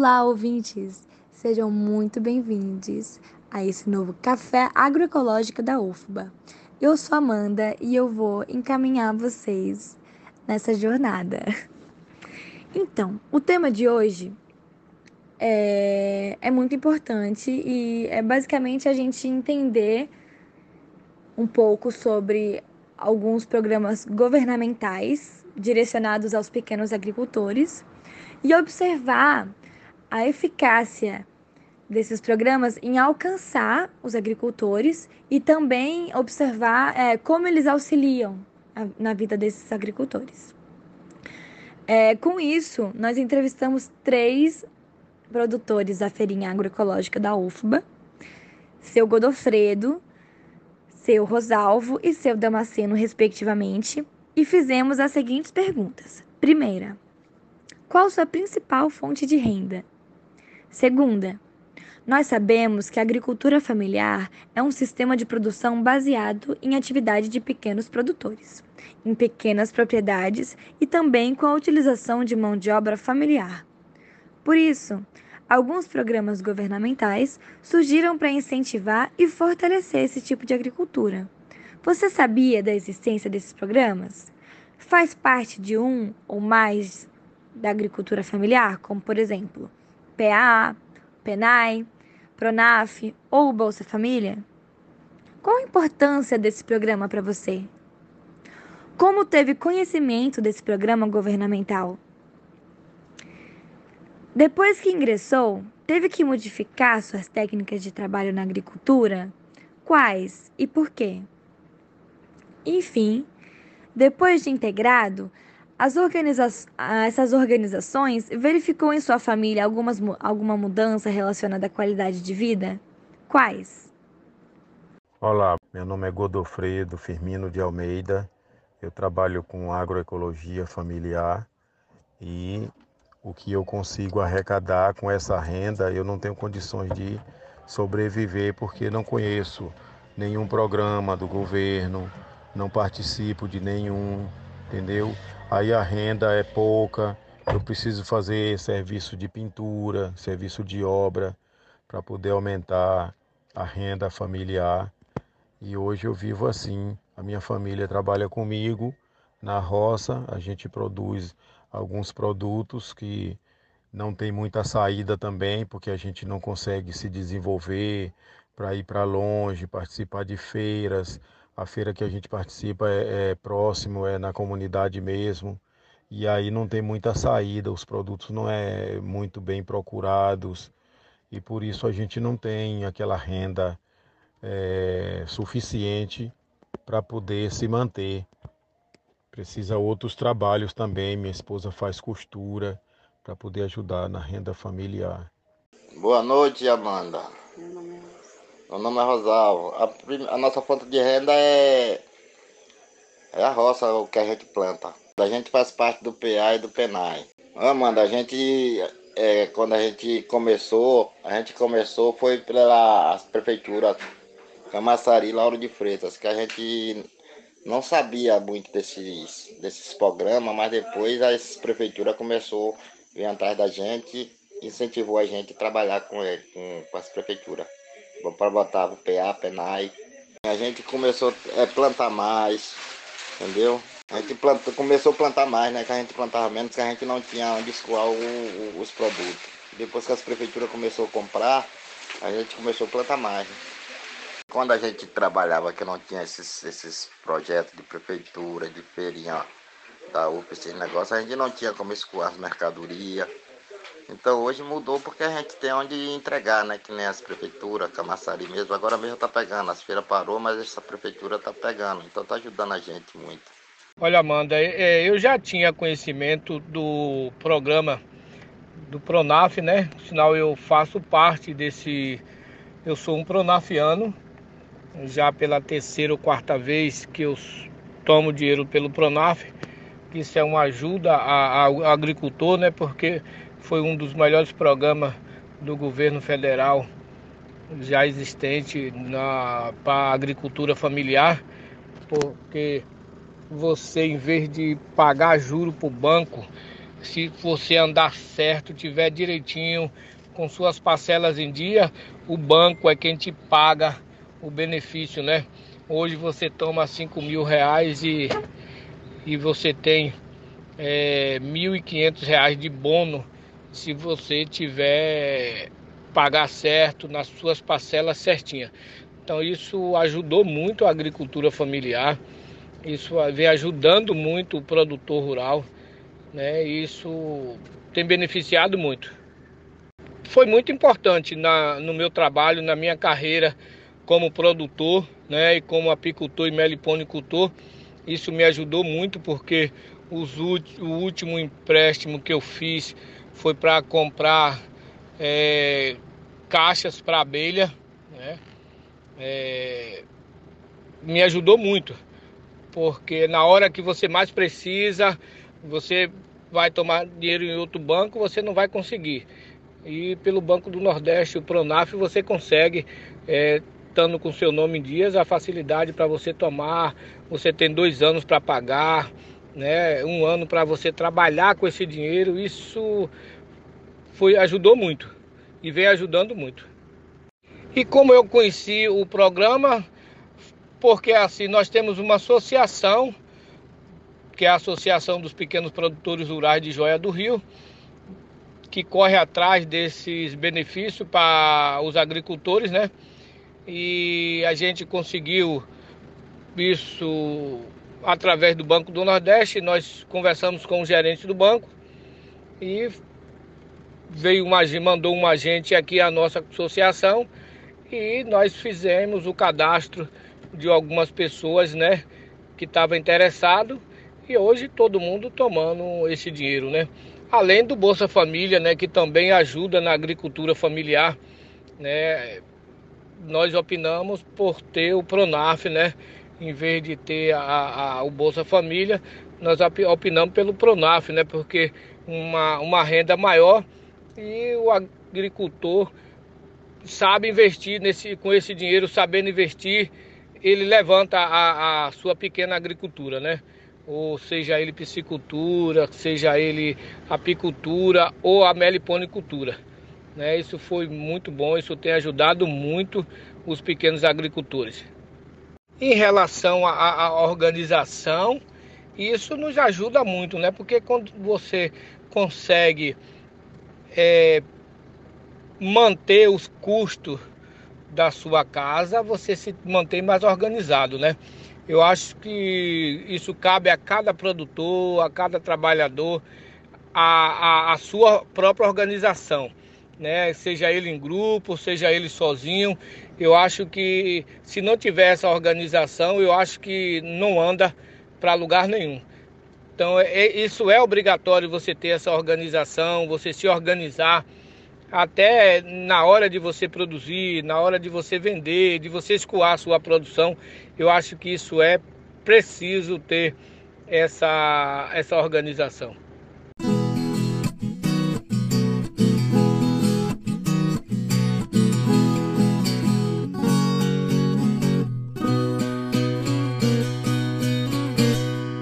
Olá, ouvintes! Sejam muito bem-vindos a esse novo Café Agroecológico da UFBA. Eu sou Amanda e eu vou encaminhar vocês nessa jornada. Então, o tema de hoje é, é muito importante e é basicamente a gente entender um pouco sobre alguns programas governamentais direcionados aos pequenos agricultores e observar a eficácia desses programas em alcançar os agricultores e também observar é, como eles auxiliam a, na vida desses agricultores. É, com isso, nós entrevistamos três produtores da feirinha agroecológica da UFBA, seu Godofredo, seu Rosalvo e seu Damasceno, respectivamente, e fizemos as seguintes perguntas. Primeira, qual sua principal fonte de renda? Segunda, nós sabemos que a agricultura familiar é um sistema de produção baseado em atividade de pequenos produtores, em pequenas propriedades e também com a utilização de mão de obra familiar. Por isso, alguns programas governamentais surgiram para incentivar e fortalecer esse tipo de agricultura. Você sabia da existência desses programas? Faz parte de um ou mais da agricultura familiar, como por exemplo, PAA, PENAI, PRONAF ou Bolsa Família? Qual a importância desse programa para você? Como teve conhecimento desse programa governamental? Depois que ingressou, teve que modificar suas técnicas de trabalho na agricultura? Quais e por quê? Enfim, depois de integrado, Organiza essas organizações verificou em sua família algumas, alguma mudança relacionada à qualidade de vida? Quais? Olá, meu nome é Godofredo Firmino de Almeida. Eu trabalho com agroecologia familiar e o que eu consigo arrecadar com essa renda, eu não tenho condições de sobreviver porque não conheço nenhum programa do governo, não participo de nenhum, entendeu? aí a renda é pouca, eu preciso fazer serviço de pintura, serviço de obra para poder aumentar a renda familiar. E hoje eu vivo assim. A minha família trabalha comigo na roça, a gente produz alguns produtos que não tem muita saída também, porque a gente não consegue se desenvolver para ir para longe, participar de feiras, a feira que a gente participa é, é próximo, é na comunidade mesmo. E aí não tem muita saída, os produtos não é muito bem procurados e por isso a gente não tem aquela renda é, suficiente para poder se manter. Precisa outros trabalhos também. Minha esposa faz costura para poder ajudar na renda familiar. Boa noite, Amanda. Meu nome é Rosalvo. A, a, nossa fonte de renda é, é a roça, o que a gente planta. A gente faz parte do PA e do PENAI. Amanda, a gente, é, quando a gente começou, a gente começou foi pela prefeitura Camaçari Lauro de Freitas, que a gente não sabia muito desses, desses programas, mas depois a prefeitura começou a vir atrás da gente, incentivou a gente a trabalhar com com, com as prefeituras para botar o PA, PENAI. A gente começou a é, plantar mais, entendeu? A gente começou a plantar mais, né? Que a gente plantava menos, que a gente não tinha onde escoar o, o, os produtos. Depois que as prefeituras começou a comprar, a gente começou a plantar mais. Né? Quando a gente trabalhava que não tinha esses, esses projetos de prefeitura, de feirinha da UF, esse negócio, a gente não tinha como escoar as mercadorias. Então hoje mudou porque a gente tem onde entregar, né? Que nem as prefeituras, Camaçari mesmo. Agora mesmo tá pegando. As feiras parou, mas essa prefeitura tá pegando. Então tá ajudando a gente muito. Olha, Amanda, é, eu já tinha conhecimento do programa do Pronaf, né? Sinal eu faço parte desse. Eu sou um pronafiano, já pela terceira ou quarta vez que eu tomo dinheiro pelo Pronaf. Isso é uma ajuda ao agricultor, né? Porque foi um dos melhores programas do governo federal já existente para a agricultura familiar, porque você, em vez de pagar juro para o banco, se você andar certo, tiver direitinho, com suas parcelas em dia, o banco é quem te paga o benefício, né? Hoje você toma 5 mil reais e, e você tem é, 1.500 reais de bônus se você tiver pagar certo nas suas parcelas certinhas. Então isso ajudou muito a agricultura familiar, isso vem ajudando muito o produtor rural, né? Isso tem beneficiado muito. Foi muito importante na, no meu trabalho, na minha carreira como produtor, né? E como apicultor e meliponicultor, isso me ajudou muito porque os, o último empréstimo que eu fiz foi para comprar é, caixas para abelha, né? É, me ajudou muito, porque na hora que você mais precisa, você vai tomar dinheiro em outro banco, você não vai conseguir. E pelo Banco do Nordeste, o Pronaf, você consegue, é, estando com seu nome em dias, a facilidade para você tomar. Você tem dois anos para pagar, né? um ano para você trabalhar com esse dinheiro. Isso foi, ajudou muito e vem ajudando muito. E como eu conheci o programa, porque assim nós temos uma associação, que é a Associação dos Pequenos Produtores Rurais de Joia do Rio, que corre atrás desses benefícios para os agricultores, né? E a gente conseguiu isso através do Banco do Nordeste. Nós conversamos com o gerente do banco e veio uma, mandou um agente aqui à nossa associação e nós fizemos o cadastro de algumas pessoas, né, que estavam interessado e hoje todo mundo tomando esse dinheiro, né? Além do Bolsa Família, né, que também ajuda na agricultura familiar, né? Nós opinamos por ter o Pronaf, né? Em vez de ter a, a, o Bolsa Família, nós opinamos pelo Pronaf, né? Porque uma, uma renda maior e o agricultor sabe investir nesse, com esse dinheiro, sabendo investir, ele levanta a, a sua pequena agricultura, né? Ou seja ele piscicultura, seja ele apicultura ou a meliponicultura. Né? Isso foi muito bom, isso tem ajudado muito os pequenos agricultores. Em relação à organização, isso nos ajuda muito, né? Porque quando você consegue é, manter os custos da sua casa, você se mantém mais organizado, né? Eu acho que isso cabe a cada produtor, a cada trabalhador, a, a, a sua própria organização, né? Seja ele em grupo, seja ele sozinho. Eu acho que se não tiver essa organização, eu acho que não anda para lugar nenhum. Então, é, é, isso é obrigatório você ter essa organização, você se organizar, até na hora de você produzir, na hora de você vender, de você escoar a sua produção. Eu acho que isso é preciso ter essa, essa organização.